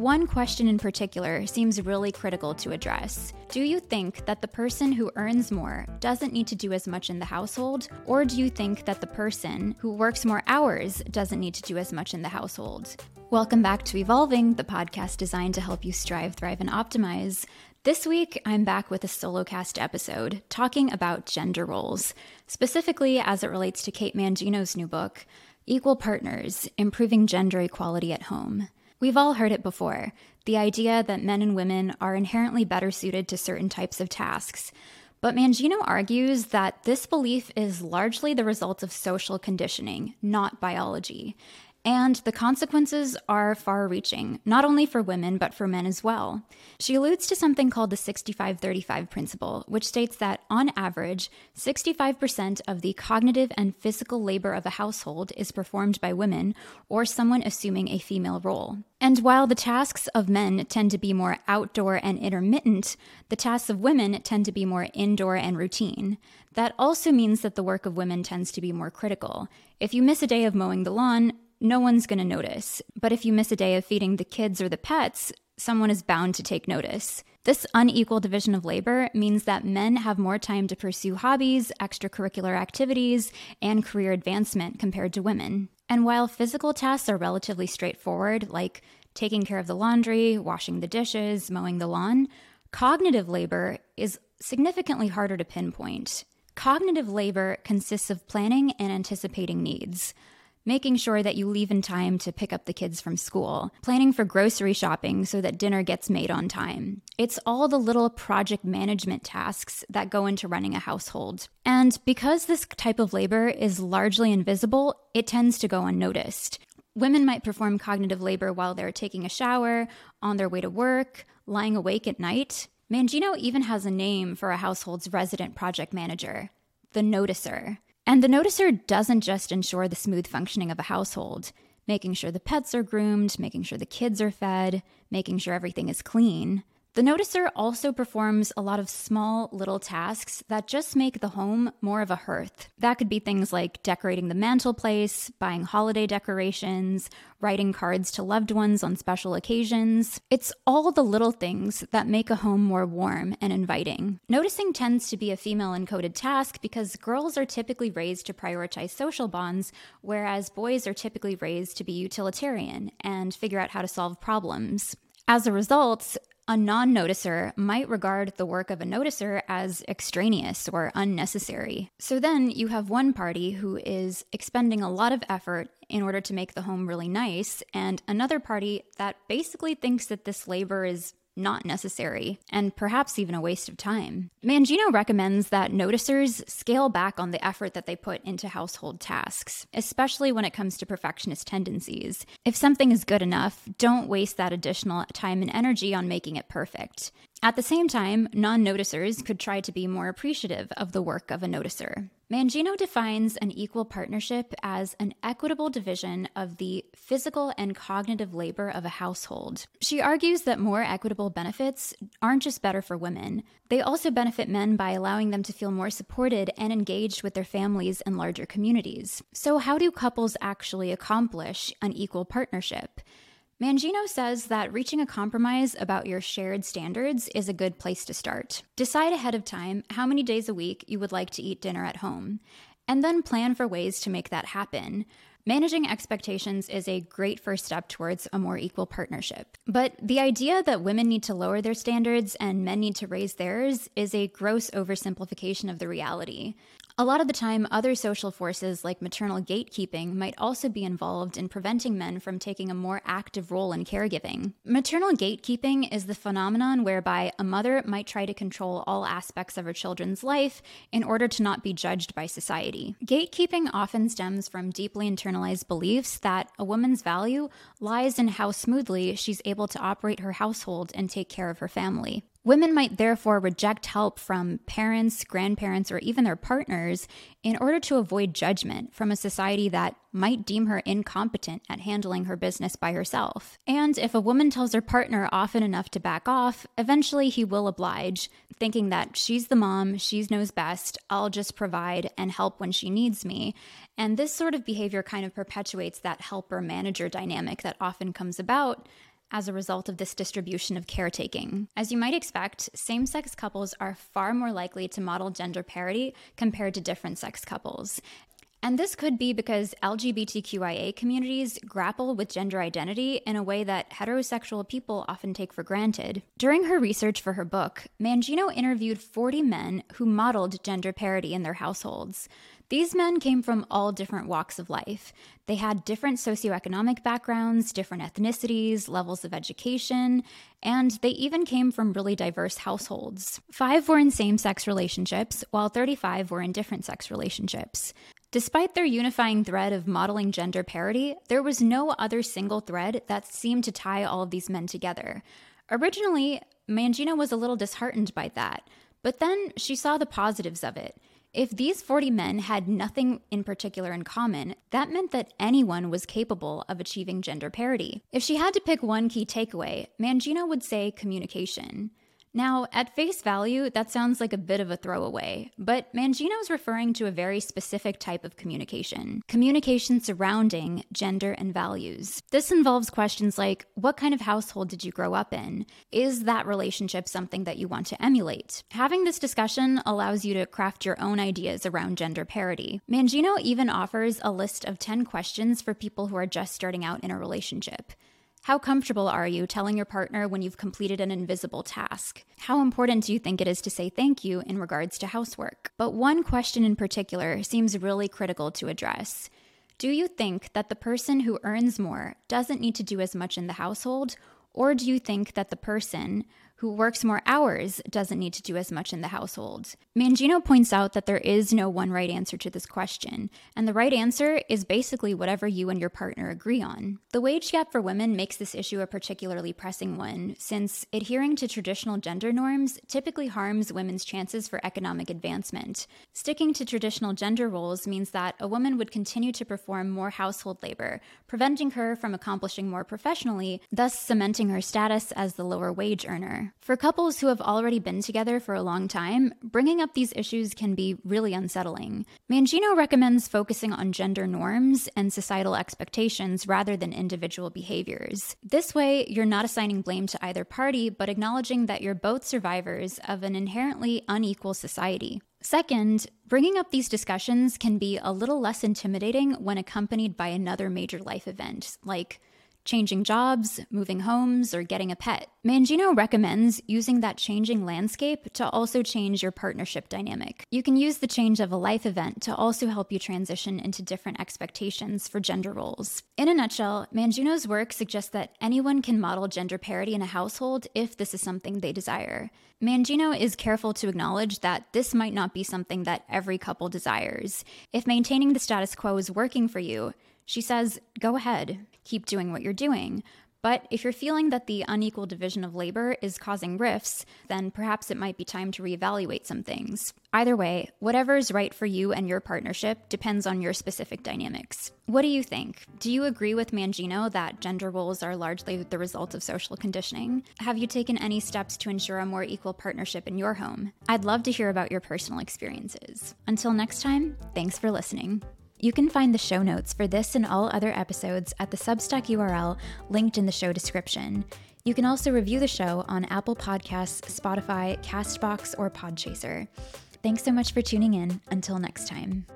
One question in particular seems really critical to address. Do you think that the person who earns more doesn't need to do as much in the household? Or do you think that the person who works more hours doesn't need to do as much in the household? Welcome back to Evolving, the podcast designed to help you strive, thrive, and optimize. This week, I'm back with a solo cast episode talking about gender roles, specifically as it relates to Kate Mangino's new book, Equal Partners Improving Gender Equality at Home. We've all heard it before the idea that men and women are inherently better suited to certain types of tasks. But Mangino argues that this belief is largely the result of social conditioning, not biology. And the consequences are far reaching, not only for women, but for men as well. She alludes to something called the 65 35 principle, which states that, on average, 65% of the cognitive and physical labor of a household is performed by women or someone assuming a female role. And while the tasks of men tend to be more outdoor and intermittent, the tasks of women tend to be more indoor and routine. That also means that the work of women tends to be more critical. If you miss a day of mowing the lawn, no one's going to notice. But if you miss a day of feeding the kids or the pets, someone is bound to take notice. This unequal division of labor means that men have more time to pursue hobbies, extracurricular activities, and career advancement compared to women. And while physical tasks are relatively straightforward, like taking care of the laundry, washing the dishes, mowing the lawn, cognitive labor is significantly harder to pinpoint. Cognitive labor consists of planning and anticipating needs making sure that you leave in time to pick up the kids from school, planning for grocery shopping so that dinner gets made on time. It's all the little project management tasks that go into running a household. And because this type of labor is largely invisible, it tends to go unnoticed. Women might perform cognitive labor while they're taking a shower, on their way to work, lying awake at night. Mangino even has a name for a household's resident project manager the noticer. And the noticer doesn't just ensure the smooth functioning of a household, making sure the pets are groomed, making sure the kids are fed, making sure everything is clean. The noticer also performs a lot of small little tasks that just make the home more of a hearth. That could be things like decorating the mantelpiece, buying holiday decorations, writing cards to loved ones on special occasions. It's all the little things that make a home more warm and inviting. Noticing tends to be a female encoded task because girls are typically raised to prioritize social bonds, whereas boys are typically raised to be utilitarian and figure out how to solve problems. As a result, a non noticer might regard the work of a noticer as extraneous or unnecessary. So then you have one party who is expending a lot of effort in order to make the home really nice, and another party that basically thinks that this labor is not necessary, and perhaps even a waste of time. Mangino recommends that noticers scale back on the effort that they put into household tasks, especially when it comes to perfectionist tendencies. If something is good enough, don't waste that additional time and energy on making it perfect. At the same time, non noticers could try to be more appreciative of the work of a noticer. Mangino defines an equal partnership as an equitable division of the physical and cognitive labor of a household. She argues that more equitable benefits aren't just better for women, they also benefit men by allowing them to feel more supported and engaged with their families and larger communities. So, how do couples actually accomplish an equal partnership? Mangino says that reaching a compromise about your shared standards is a good place to start. Decide ahead of time how many days a week you would like to eat dinner at home, and then plan for ways to make that happen. Managing expectations is a great first step towards a more equal partnership. But the idea that women need to lower their standards and men need to raise theirs is a gross oversimplification of the reality. A lot of the time, other social forces like maternal gatekeeping might also be involved in preventing men from taking a more active role in caregiving. Maternal gatekeeping is the phenomenon whereby a mother might try to control all aspects of her children's life in order to not be judged by society. Gatekeeping often stems from deeply internalized beliefs that a woman's value lies in how smoothly she's able to operate her household and take care of her family. Women might therefore reject help from parents, grandparents, or even their partners in order to avoid judgment from a society that might deem her incompetent at handling her business by herself. And if a woman tells her partner often enough to back off, eventually he will oblige, thinking that she's the mom, she knows best, I'll just provide and help when she needs me. And this sort of behavior kind of perpetuates that helper manager dynamic that often comes about as a result of this distribution of caretaking. As you might expect, same sex couples are far more likely to model gender parity compared to different sex couples. And this could be because LGBTQIA communities grapple with gender identity in a way that heterosexual people often take for granted. During her research for her book, Mangino interviewed 40 men who modeled gender parity in their households. These men came from all different walks of life. They had different socioeconomic backgrounds, different ethnicities, levels of education, and they even came from really diverse households. Five were in same sex relationships, while 35 were in different sex relationships. Despite their unifying thread of modeling gender parity, there was no other single thread that seemed to tie all of these men together. Originally, Mangino was a little disheartened by that, but then she saw the positives of it. If these 40 men had nothing in particular in common, that meant that anyone was capable of achieving gender parity. If she had to pick one key takeaway, Mangino would say communication. Now, at face value, that sounds like a bit of a throwaway, but Mangino's referring to a very specific type of communication communication surrounding gender and values. This involves questions like what kind of household did you grow up in? Is that relationship something that you want to emulate? Having this discussion allows you to craft your own ideas around gender parity. Mangino even offers a list of 10 questions for people who are just starting out in a relationship. How comfortable are you telling your partner when you've completed an invisible task? How important do you think it is to say thank you in regards to housework? But one question in particular seems really critical to address. Do you think that the person who earns more doesn't need to do as much in the household? Or do you think that the person who works more hours doesn't need to do as much in the household. Mangino points out that there is no one right answer to this question, and the right answer is basically whatever you and your partner agree on. The wage gap for women makes this issue a particularly pressing one, since adhering to traditional gender norms typically harms women's chances for economic advancement. Sticking to traditional gender roles means that a woman would continue to perform more household labor, preventing her from accomplishing more professionally, thus cementing her status as the lower wage earner. For couples who have already been together for a long time, bringing up these issues can be really unsettling. Mangino recommends focusing on gender norms and societal expectations rather than individual behaviors. This way, you're not assigning blame to either party, but acknowledging that you're both survivors of an inherently unequal society. Second, bringing up these discussions can be a little less intimidating when accompanied by another major life event, like changing jobs, moving homes, or getting a pet. Mangino recommends using that changing landscape to also change your partnership dynamic. You can use the change of a life event to also help you transition into different expectations for gender roles. In a nutshell, Mangino's work suggests that anyone can model gender parity in a household if this is something they desire. Mangino is careful to acknowledge that this might not be something that every couple desires. If maintaining the status quo is working for you, she says, go ahead, keep doing what you're doing. But if you're feeling that the unequal division of labor is causing rifts, then perhaps it might be time to reevaluate some things. Either way, whatever is right for you and your partnership depends on your specific dynamics. What do you think? Do you agree with Mangino that gender roles are largely the result of social conditioning? Have you taken any steps to ensure a more equal partnership in your home? I'd love to hear about your personal experiences. Until next time, thanks for listening. You can find the show notes for this and all other episodes at the Substack URL linked in the show description. You can also review the show on Apple Podcasts, Spotify, Castbox, or Podchaser. Thanks so much for tuning in. Until next time.